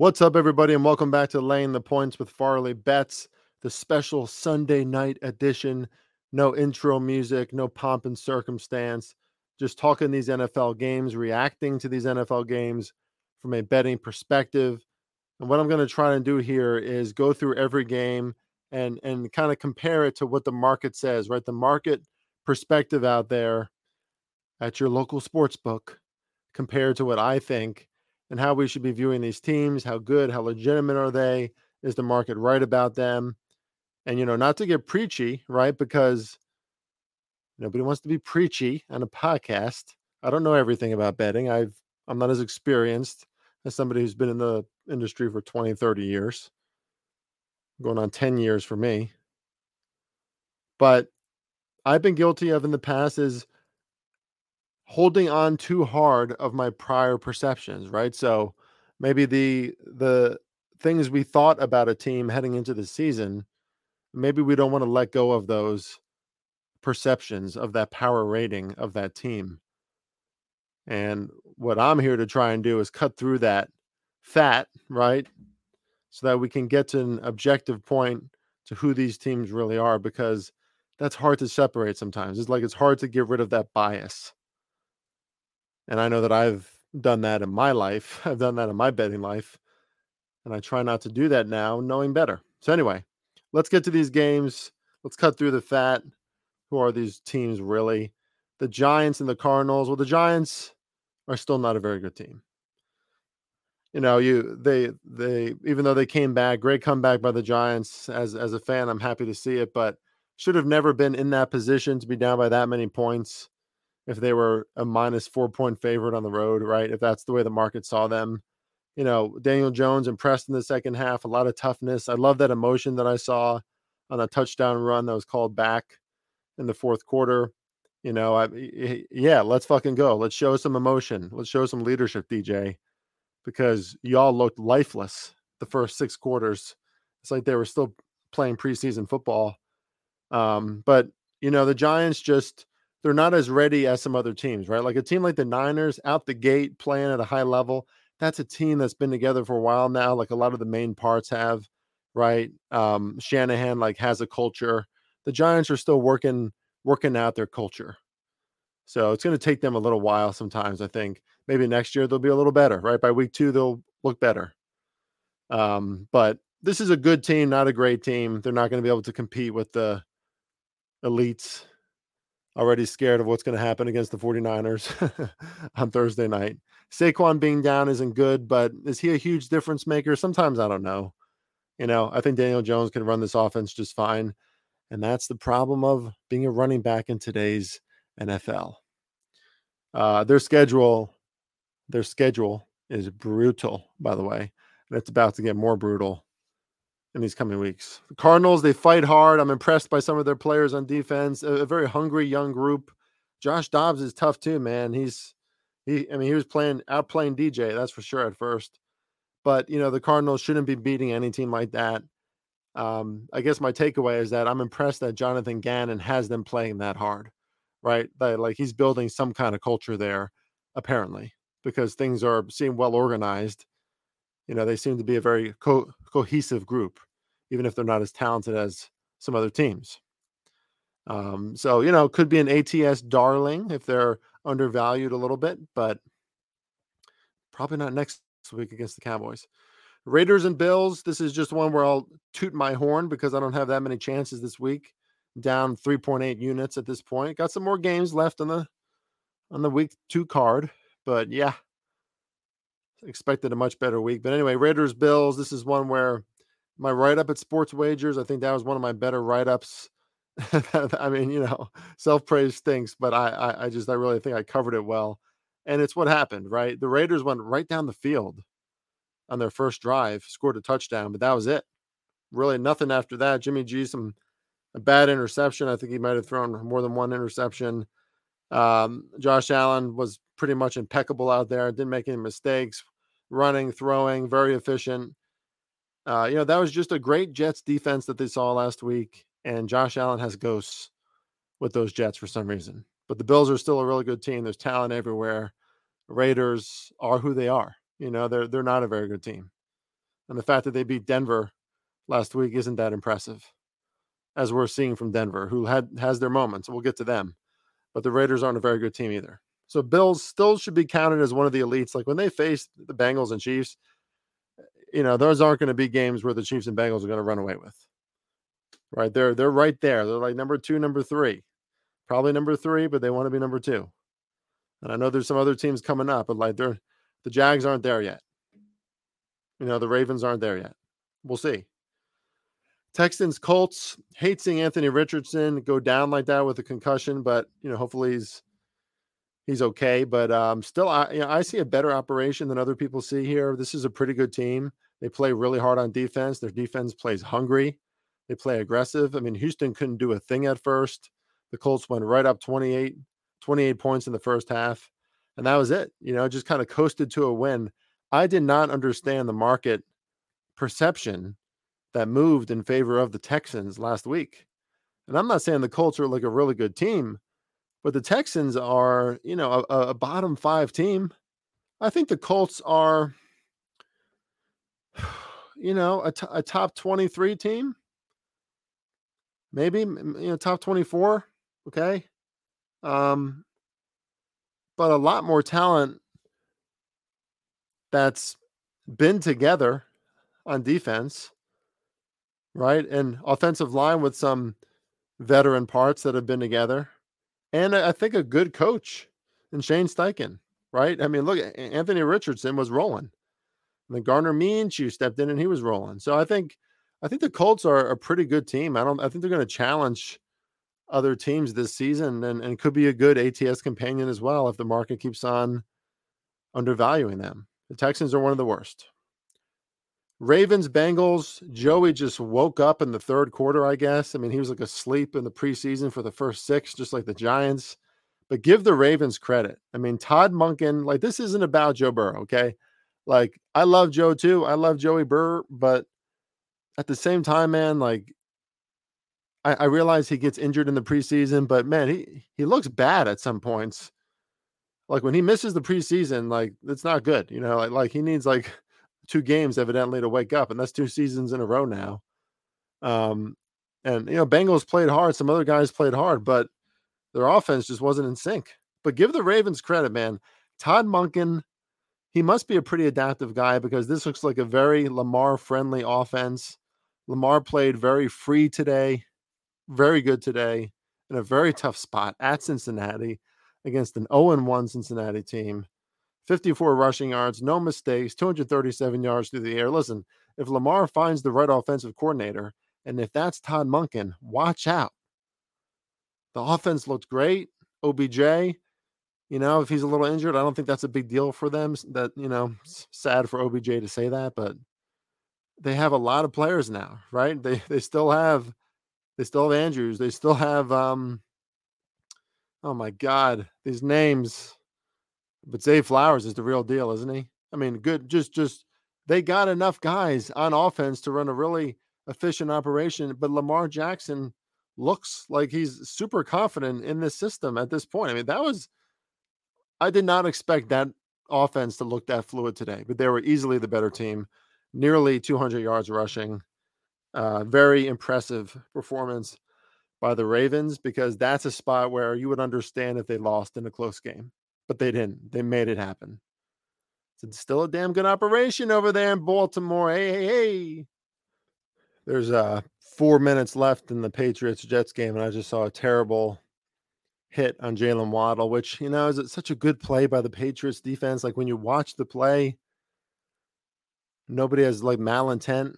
What's up, everybody, and welcome back to Laying the Points with Farley Bets, the special Sunday night edition. No intro music, no pomp and circumstance, just talking these NFL games, reacting to these NFL games from a betting perspective. And what I'm going to try and do here is go through every game and and kind of compare it to what the market says, right? The market perspective out there at your local sports book compared to what I think and how we should be viewing these teams, how good, how legitimate are they? Is the market right about them? And you know, not to get preachy, right? Because nobody wants to be preachy on a podcast. I don't know everything about betting. I've I'm not as experienced as somebody who's been in the industry for 20, 30 years. Going on 10 years for me. But I've been guilty of in the past is holding on too hard of my prior perceptions, right? So maybe the the things we thought about a team heading into the season, maybe we don't want to let go of those perceptions of that power rating of that team. And what I'm here to try and do is cut through that fat, right? So that we can get to an objective point to who these teams really are because that's hard to separate sometimes. It's like it's hard to get rid of that bias. And I know that I've done that in my life. I've done that in my betting life. And I try not to do that now, knowing better. So, anyway, let's get to these games. Let's cut through the fat. Who are these teams really? The Giants and the Cardinals. Well, the Giants are still not a very good team. You know, you they they even though they came back, great comeback by the Giants. As as a fan, I'm happy to see it, but should have never been in that position to be down by that many points if they were a minus four point favorite on the road, right? If that's the way the market saw them. You know, Daniel Jones impressed in the second half, a lot of toughness. I love that emotion that I saw on a touchdown run that was called back in the fourth quarter. You know, I, yeah, let's fucking go. Let's show some emotion. Let's show some leadership, DJ, because y'all looked lifeless the first six quarters. It's like they were still playing preseason football. Um, but you know, the Giants just they're not as ready as some other teams, right? Like a team like the Niners out the gate playing at a high level. That's a team that's been together for a while now. Like a lot of the main parts have, right? Um, Shanahan like has a culture. The Giants are still working working out their culture. So it's going to take them a little while sometimes. I think maybe next year they'll be a little better, right? By week two they'll look better. Um, but this is a good team, not a great team. They're not going to be able to compete with the elites already scared of what's going to happen against the 49ers on Thursday night. Saquon being down isn't good, but is he a huge difference maker? Sometimes I don't know. You know, I think Daniel Jones can run this offense just fine. And that's the problem of being a running back in today's NFL. Uh, their schedule, their schedule is brutal, by the way. And it's about to get more brutal in these coming weeks. The Cardinals, they fight hard. I'm impressed by some of their players on defense. A, a, very hungry young group. Josh Dobbs is tough too, man. He's he I mean, he was playing outplaying DJ, that's for sure at first. But you know, the Cardinals shouldn't be beating any team like that. Um, I guess my takeaway is that I'm impressed that Jonathan Gannon has them playing that hard, right? That like he's building some kind of culture there, apparently, because things are seem well organized you know, they seem to be a very co- cohesive group, even if they're not as talented as some other teams. Um, so, you know, could be an ATS darling if they're undervalued a little bit, but probably not next week against the Cowboys. Raiders and Bills. This is just one where I'll toot my horn because I don't have that many chances this week. Down 3.8 units at this point. Got some more games left on the on the week two card, but yeah, expected a much better week. But anyway, Raiders Bills. This is one where my write up at Sports Wagers. I think that was one of my better write ups. I mean, you know, self praise stinks, but I, I, I just I really think I covered it well, and it's what happened. Right, the Raiders went right down the field on their first drive, scored a touchdown, but that was it. Really, nothing after that. Jimmy G some a bad interception. I think he might have thrown more than one interception. Um, Josh Allen was pretty much impeccable out there. Didn't make any mistakes. Running, throwing, very efficient. Uh, you know, that was just a great Jets defense that they saw last week. And Josh Allen has ghosts with those Jets for some reason. But the Bills are still a really good team. There's talent everywhere. Raiders are who they are. You know, they're they're not a very good team. And the fact that they beat Denver last week isn't that impressive, as we're seeing from Denver, who had has their moments. We'll get to them, but the Raiders aren't a very good team either. So Bills still should be counted as one of the elites. Like when they face the Bengals and Chiefs, eh, you know those aren't going to be games where the Chiefs and Bengals are going to run away with. Right? They're they're right there. They're like number two, number three, probably number three, but they want to be number two. And I know there's some other teams coming up, but like they're the Jags aren't there yet. You know, the Ravens aren't there yet. We'll see. Texans, Colts, hate seeing Anthony Richardson go down like that with a concussion, but you know, hopefully he's he's okay. But um, still, I you know, I see a better operation than other people see here. This is a pretty good team. They play really hard on defense. Their defense plays hungry. They play aggressive. I mean, Houston couldn't do a thing at first. The Colts went right up 28, 28 points in the first half. And that was it. You know, just kind of coasted to a win. I did not understand the market perception that moved in favor of the Texans last week. And I'm not saying the Colts are like a really good team, but the Texans are, you know, a, a bottom five team. I think the Colts are, you know, a, t- a top 23 team. Maybe, you know, top 24. Okay. Um, but a lot more talent that's been together on defense, right? And offensive line with some veteran parts that have been together. And I think a good coach in Shane Steichen, right? I mean, look, Anthony Richardson was rolling. And then Gardner Minshew stepped in and he was rolling. So I think I think the Colts are a pretty good team. I don't I think they're going to challenge other teams this season and, and could be a good ATS companion as well if the market keeps on undervaluing them. The Texans are one of the worst. Ravens, Bengals, Joey just woke up in the third quarter, I guess. I mean, he was like asleep in the preseason for the first six, just like the Giants. But give the Ravens credit. I mean, Todd Monken, like, this isn't about Joe Burrow, okay? Like, I love Joe too. I love Joey Burr, but at the same time, man, like, I, I realize he gets injured in the preseason, but man, he he looks bad at some points. Like when he misses the preseason, like it's not good. You know, like like he needs like two games evidently to wake up, and that's two seasons in a row now. Um, and you know, Bengals played hard. Some other guys played hard, but their offense just wasn't in sync. But give the Ravens credit, man. Todd Monken, he must be a pretty adaptive guy because this looks like a very Lamar friendly offense. Lamar played very free today very good today in a very tough spot at Cincinnati against an 0 1 Cincinnati team. 54 rushing yards, no mistakes, 237 yards through the air. Listen, if Lamar finds the right offensive coordinator, and if that's Todd Monken, watch out. The offense looked great. OBJ, you know, if he's a little injured, I don't think that's a big deal for them. That, you know, sad for OBJ to say that, but they have a lot of players now, right? They they still have they still have Andrews. They still have um oh my god, these names. But Zay Flowers is the real deal, isn't he? I mean, good just just they got enough guys on offense to run a really efficient operation, but Lamar Jackson looks like he's super confident in this system at this point. I mean, that was I did not expect that offense to look that fluid today, but they were easily the better team. Nearly 200 yards rushing. Uh, very impressive performance by the Ravens because that's a spot where you would understand if they lost in a close game, but they didn't. They made it happen. It's still a damn good operation over there in Baltimore. Hey, hey, hey. There's uh four minutes left in the Patriots Jets game, and I just saw a terrible hit on Jaylen Waddle, which you know is such a good play by the Patriots defense. Like when you watch the play, nobody has like malintent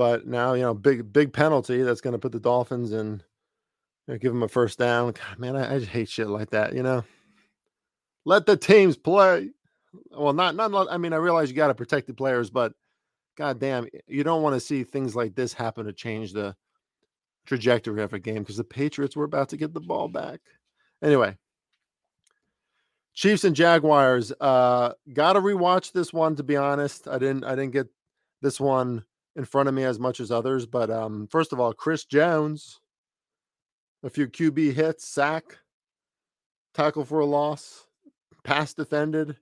but now, you know, big big penalty that's to put the Dolphins in, give him a first down. God, man, I, I just hate shit like that. You know, let the teams play. Well, not not. I mean, I realize you got to protect the players, but god damn, you don't want to see things like this happen to change the trajectory of a game because the Patriots were about to get the ball back. Anyway, Chiefs and Jaguars. Uh, got to rewatch this one. To be honest, I didn't. I didn't get this one in front of me as much as others. But um, first of all, Chris Jones, a few QB hits, sack, tackle for a loss, pass defended,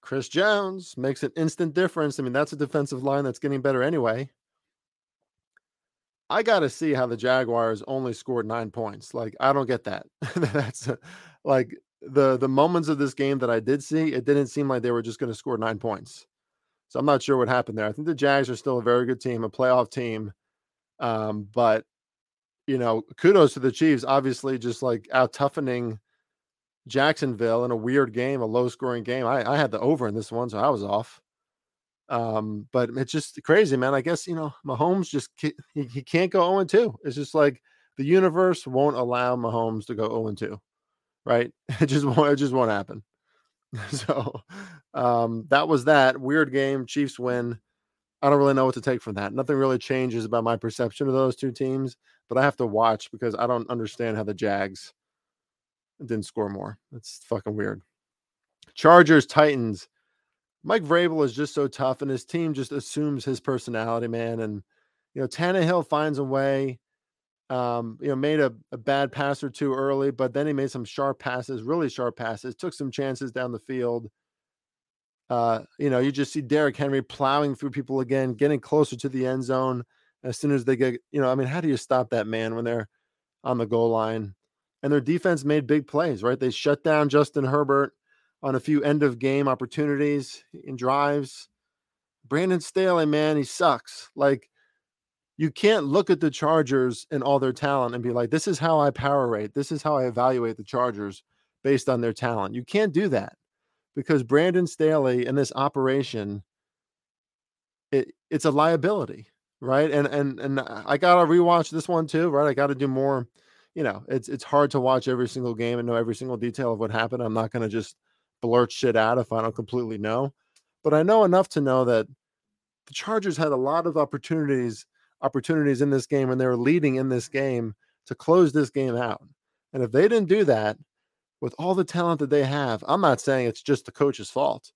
Chris Jones makes an instant difference. I mean, that's a defensive line that's getting better anyway. I got to see how the Jaguars only scored nine points. Like, I don't get that. that's uh, like the the moments of this game that I did see. It didn't seem like they were just going to score nine points. So I'm not sure what happened there. I think the Jags are still a very good team, a playoff team. Um, but you know, kudos to the Chiefs, obviously just like out toughening Jacksonville in a weird game, a low scoring game. I, I had the over in this one, so I was off. Um, but it's just crazy, man. I guess you know Mahomes just he, he can't go 0 2. It's just like the universe won't allow Mahomes to go 0 2, right? It just won't. It just won't happen. So um, that was that weird game. Chiefs win. I don't really know what to take from that. Nothing really changes about my perception of those two teams, but I have to watch because I don't understand how the Jags didn't score more. That's fucking weird. Chargers, Titans. Mike Vrabel is just so tough, and his team just assumes his personality, man. And you know, Tannehill finds a way. Um, you know, made a, a bad pass or two early, but then he made some sharp passes, really sharp passes, took some chances down the field. Uh, you know, you just see Derrick Henry plowing through people again, getting closer to the end zone as soon as they get, you know, I mean, how do you stop that man when they're on the goal line? And their defense made big plays, right? They shut down Justin Herbert on a few end of game opportunities in drives. Brandon Staley, man, he sucks. Like, you can't look at the Chargers and all their talent and be like, this is how I power rate. This is how I evaluate the Chargers based on their talent. You can't do that because Brandon Staley and this operation, it, it's a liability, right? And and and I gotta rewatch this one too, right? I got to do more. You know, it's it's hard to watch every single game and know every single detail of what happened. I'm not gonna just blurt shit out if I don't completely know. But I know enough to know that the Chargers had a lot of opportunities opportunities in this game and they were leading in this game to close this game out. And if they didn't do that with all the talent that they have, I'm not saying it's just the coach's fault.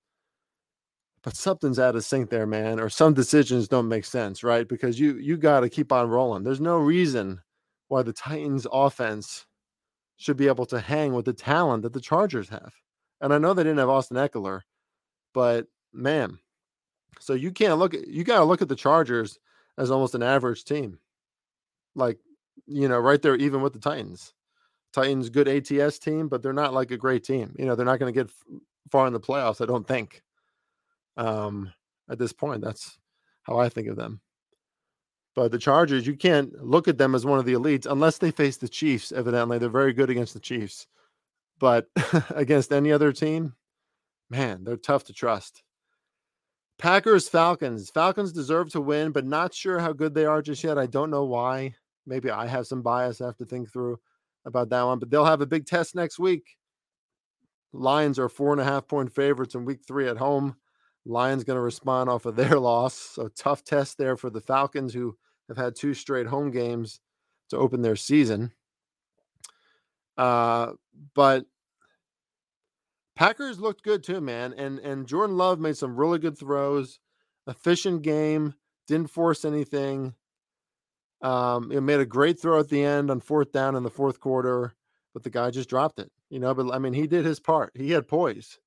But something's out of sync there, man, or some decisions don't make sense, right? Because you you got to keep on rolling. There's no reason why the Titans offense should be able to hang with the talent that the Chargers have. And I know they didn't have Austin Ekeler, but man, so you can't look at you got to look at the Chargers as almost an average team. Like, you know, right there even with the Titans. Titans good ATS team, but they're not like a great team. You know, they're not going to get far in the playoffs, I don't think. Um at this point, that's how I think of them. But the Chargers, you can't look at them as one of the elites unless they face the Chiefs. Evidently, they're very good against the Chiefs. But against any other team, man, they're tough to trust. Packers, Falcons. Falcons deserve to win, but not sure how good they are just yet. I don't know why. Maybe I have some bias I have to think through about that one, but they'll have a big test next week. Lions are four and a half point favorites in week three at home. Lions going to respond off of their loss. So tough test there for the Falcons, who have had two straight home games to open their season. Uh, but Packers looked good too, man. And and Jordan Love made some really good throws. Efficient game, didn't force anything. Um, it made a great throw at the end on fourth down in the fourth quarter, but the guy just dropped it. You know, but I mean, he did his part. He had poise.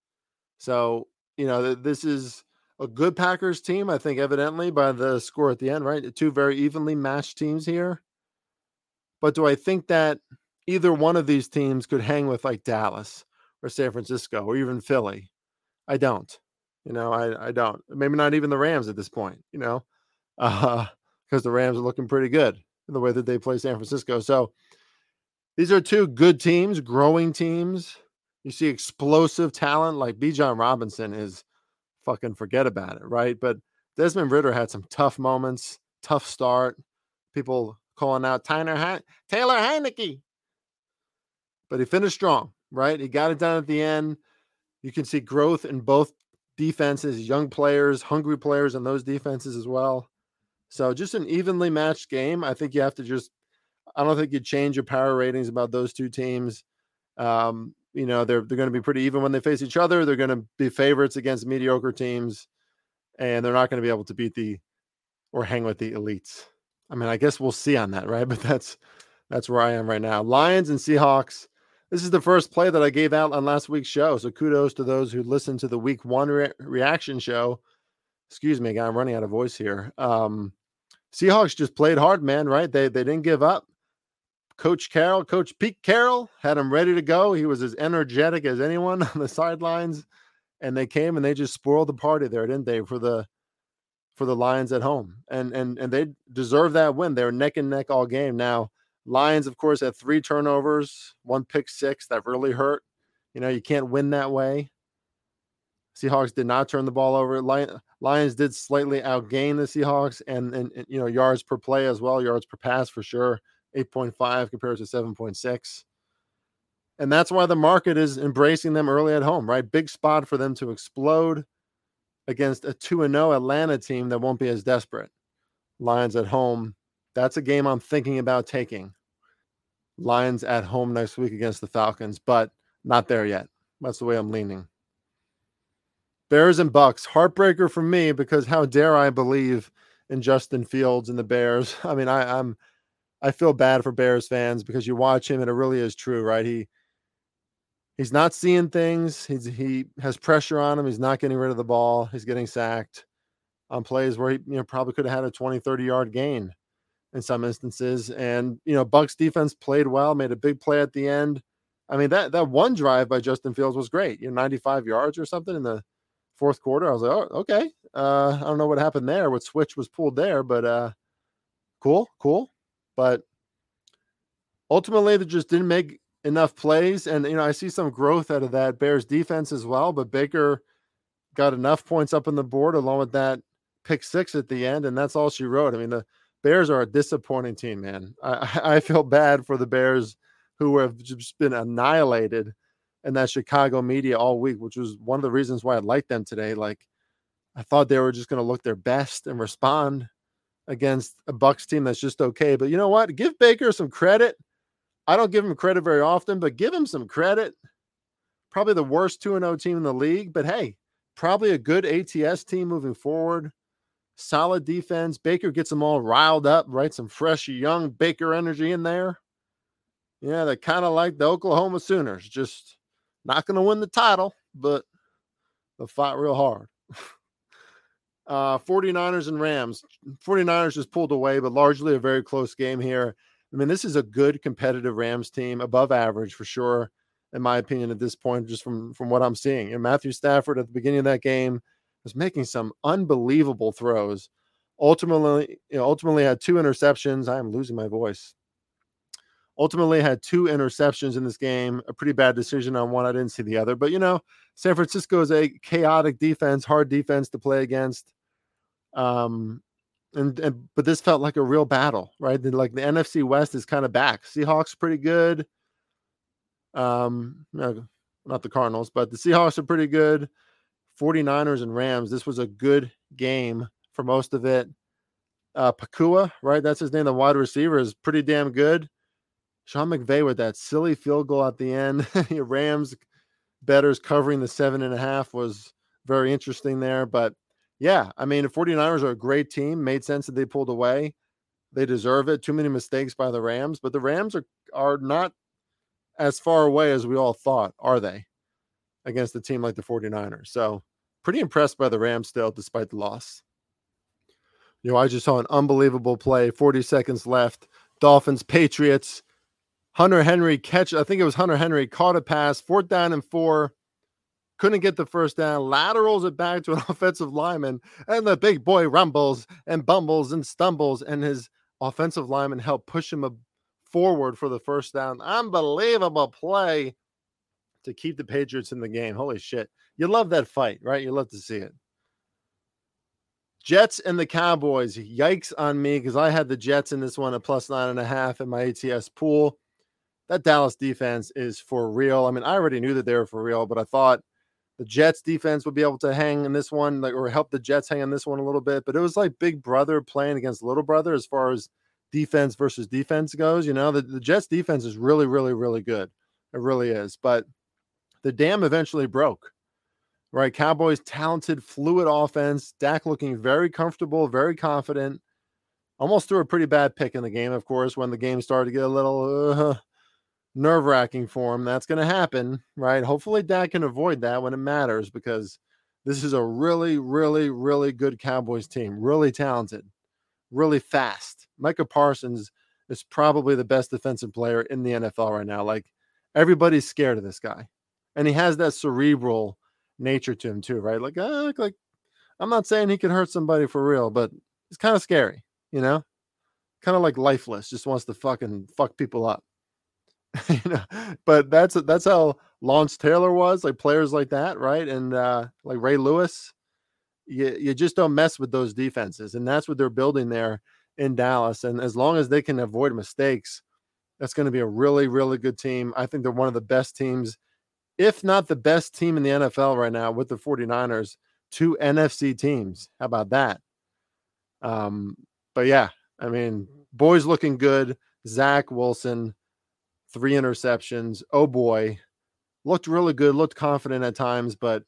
So you know, this is a good Packers team. I think evidently by the score at the end, right? Two very evenly matched teams here. But do I think that either one of these teams could hang with like Dallas or San Francisco or even Philly. I don't. You know, I, I don't. Maybe not even the Rams at this point, you know, uh, because the Rams are looking pretty good in the way that they play San Francisco. So these are two good teams, growing teams. You see explosive talent like Bijan Robinson is fucking forget about it, right? But Desmond Ridder had some tough moments, tough start. People calling out he- Taylor Heinicke. But he finished strong right? He got it done at the end. You can see growth in both defenses, young players, hungry players in those defenses as well. So just an evenly matched game. I think you have to just I don't think you change your power ratings about those two teams. Um, you know, they're they're going to be pretty even when they face each other. They're going to be favorites against mediocre teams, and they're not going to be able to beat the or hang with the elites. I mean, I guess we'll see on that, right? But that's that's where I am right now. Lions and Seahawks. this is the first play that I gave out on last week's show. So kudos to those who listened to the week one re- reaction show. Excuse me, I'm running out of voice here. Um, Seahawks just played hard, man. Right? They they didn't give up. Coach Carroll, Coach Pete Carroll, had him ready to go. He was as energetic as anyone on the sidelines, and they came and they just spoiled the party there, didn't they? For the for the Lions at home, and and and they deserve that win. They were neck and neck all game. Now Lions, of course, had three turnovers, one pick six that really hurt. You know, you can't win that way. Seahawks did not turn the ball over. Lions did slightly outgain the Seahawks and, and, and you know yards per play as well, yards per pass for sure, 8.5 compared to 7.6. And that's why the market is embracing them early at home, right? Big spot for them to explode against a 2 0 Atlanta team that won't be as desperate. Lions at home. That's a game I'm thinking about taking. Lions at home next week against the Falcons, but not there yet. That's the way I'm leaning. Bears and Bucks, heartbreaker for me because how dare I believe in Justin Fields and the Bears? I mean, I, I'm I feel bad for Bears fans because you watch him and it really is true, right? He he's not seeing things. He's he has pressure on him. He's not getting rid of the ball. He's getting sacked on plays where he you know probably could have had a 20, 30 yard gain in some instances. And you know, Bucks defense played well, made a big play at the end. I mean, that that one drive by Justin Fields was great. You know, 95 yards or something in the fourth quarter. I was like, oh, okay. Uh, I don't know what happened there. What switch was pulled there, but uh, cool, cool. But ultimately, they just didn't make enough plays. And you know, I see some growth out of that Bears defense as well. But Baker got enough points up on the board along with that pick six at the end, and that's all she wrote. I mean, the Bears are a disappointing team, man. I, I feel bad for the Bears who have just been annihilated in that Chicago media all week, which was one of the reasons why I liked them today. Like, I thought they were just going to look their best and respond against a Bucks team that's just okay. But you know what? Give Baker some credit. I don't give him credit very often, but give him some credit. Probably the worst 2 0 team in the league, but hey, probably a good ATS team moving forward solid defense. Baker gets them all riled up, right? Some fresh, young Baker energy in there. Yeah, they're kind of like the Oklahoma Sooners, just not going to win the title, but they'll fight real hard. uh, 49ers and Rams. 49ers just pulled away, but largely a very close game here. I mean, this is a good competitive Rams team, above average for sure, in my opinion, at this point, just from, from what I'm seeing. And Matthew Stafford at the beginning of that game – was making some unbelievable throws. Ultimately, you know, ultimately had two interceptions. I am losing my voice. Ultimately had two interceptions in this game. A pretty bad decision on one. I didn't see the other, but you know, San Francisco is a chaotic defense, hard defense to play against. Um, and, and but this felt like a real battle, right? Like the NFC West is kind of back. Seahawks pretty good. Um, not the Cardinals, but the Seahawks are pretty good. 49ers and Rams. This was a good game for most of it. Uh, Pakua, right? That's his name. The wide receiver is pretty damn good. Sean McVay with that silly field goal at the end. Rams betters covering the seven and a half was very interesting there. But yeah, I mean, the 49ers are a great team. Made sense that they pulled away. They deserve it. Too many mistakes by the Rams, but the Rams are are not as far away as we all thought, are they? Against a team like the 49ers. So pretty impressed by the Rams still, despite the loss. You know, I just saw an unbelievable play. 40 seconds left. Dolphins, Patriots. Hunter Henry catch. I think it was Hunter Henry caught a pass, fourth down and four. Couldn't get the first down. Laterals it back to an offensive lineman, and the big boy rumbles and bumbles and stumbles, and his offensive lineman helped push him forward for the first down. Unbelievable play to keep the Patriots in the game. Holy shit you love that fight, right? You love to see it. Jets and the Cowboys. Yikes on me because I had the Jets in this one at plus nine and a half in my ATS pool. That Dallas defense is for real. I mean, I already knew that they were for real, but I thought the Jets defense would be able to hang in this one, like or help the Jets hang in this one a little bit. But it was like big brother playing against little brother as far as defense versus defense goes. You know, the, the Jets defense is really, really, really good. It really is. But the dam eventually broke right? Cowboys talented, fluid offense. Dak looking very comfortable, very confident. Almost threw a pretty bad pick in the game, of course, when the game started to get a little uh, nerve wracking for him. That's going to happen, right? Hopefully, Dak can avoid that when it matters because this is a really, really, really good Cowboys team. Really talented, really fast. Micah Parsons is probably the best defensive player in the NFL right now. Like everybody's scared of this guy, and he has that cerebral nature to him too, right? Like, uh, like I'm not saying he could hurt somebody for real, but it's kind of scary, you know, kind of like lifeless, just wants to fucking fuck people up. you know, but that's that's how Lawrence Taylor was, like players like that, right? And uh like Ray Lewis, you you just don't mess with those defenses, and that's what they're building there in Dallas. And as long as they can avoid mistakes, that's going to be a really really good team. I think they're one of the best teams, if not the best team in the NFL right now with the 49ers. Two NFC teams. How about that? Um, but yeah, I mean, boys looking good. Zach Wilson, three interceptions. Oh boy, looked really good, looked confident at times, but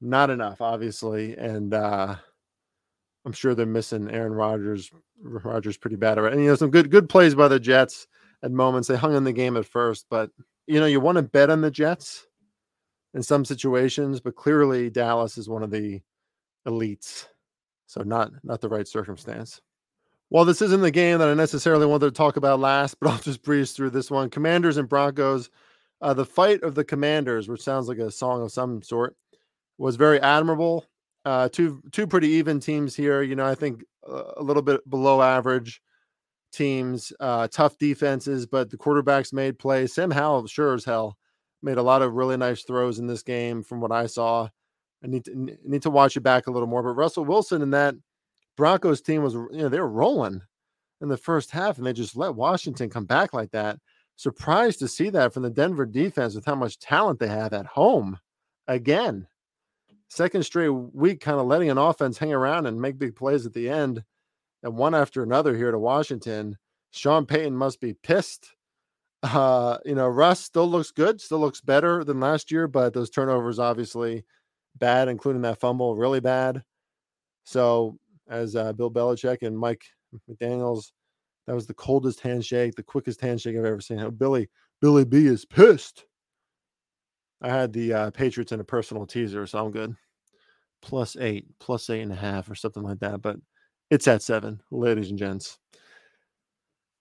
not enough, obviously. And uh, I'm sure they're missing Aaron Rodgers. Rodgers pretty bad, right? And you know, some good good plays by the Jets at moments. They hung in the game at first, but you know, you want to bet on the Jets in some situations, but clearly Dallas is one of the elites. So not not the right circumstance. Well, this isn't the game that I necessarily wanted to talk about last, but I'll just breeze through this one. Commanders and Broncos. Uh, the fight of the Commanders, which sounds like a song of some sort, was very admirable. Uh, two two pretty even teams here. You know, I think uh, a little bit below average teams, uh, tough defenses, but the quarterbacks made plays. Sam Howell, sure as hell, made a lot of really nice throws in this game from what I saw. I need to need to watch it back a little more. But Russell Wilson and that Broncos team was, you know, they were rolling in the first half, and they just let Washington come back like that. Surprised to see that from the Denver defense with how much talent they have at home. Again, second straight week, kind of letting an offense hang around and make big plays at the end, and one after another here to Washington. Sean Payton must be pissed. Uh, you know, Russ still looks good, still looks better than last year, but those turnovers obviously bad, including that fumble, really bad. So, as uh, Bill Belichick and Mike McDaniels, that was the coldest handshake, the quickest handshake I've ever seen. Billy Billy B is pissed. I had the uh, Patriots in a personal teaser, so I'm good. Plus eight, plus eight and a half, or something like that. But it's at seven, ladies and gents.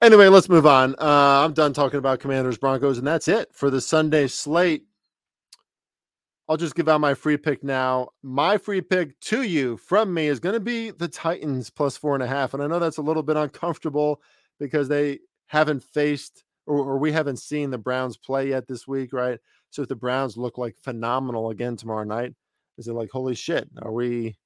Anyway, let's move on. Uh, I'm done talking about Commanders Broncos, and that's it for the Sunday slate. I'll just give out my free pick now. My free pick to you from me is going to be the Titans plus four and a half. And I know that's a little bit uncomfortable because they haven't faced or, or, we haven't seen the Browns play yet this week, right? So if the Browns look like phenomenal again tomorrow night, is it like, holy shit, are we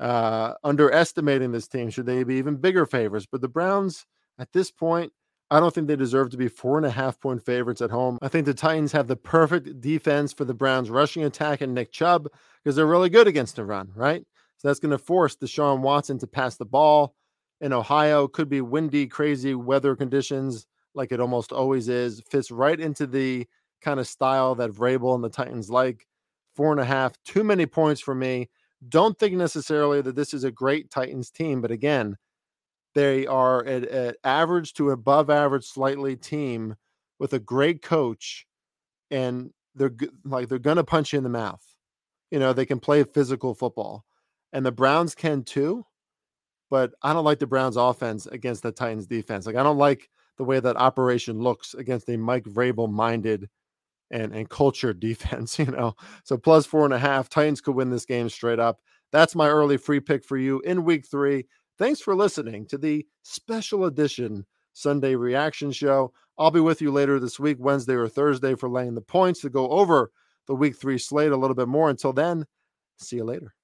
uh, underestimating this team? Should they be even bigger favorites? But the Browns at this point, I don't think they deserve to be four and a half point favorites at home. I think the Titans have the perfect defense for the Browns' rushing attack and Nick Chubb because they're really good against the run, right? So that's going to force Deshaun Watson to pass the ball. In Ohio, could be windy, crazy weather conditions like it almost always is. Fits right into the kind of style that Vrabel and the Titans like. Four and a half, too many points for me. Don't think necessarily that this is a great Titans team, but again, they are an average to above average slightly team with a great coach, and they're like they're gonna punch you in the mouth. You know they can play physical football, and the Browns can too. But I don't like the Browns' offense against the Titans' defense. Like I don't like the way that operation looks against a Mike Vrabel minded and and cultured defense. You know, so plus four and a half. Titans could win this game straight up. That's my early free pick for you in week three. Thanks for listening to the special edition Sunday reaction show. I'll be with you later this week, Wednesday or Thursday, for laying the points to go over the week three slate a little bit more. Until then, see you later.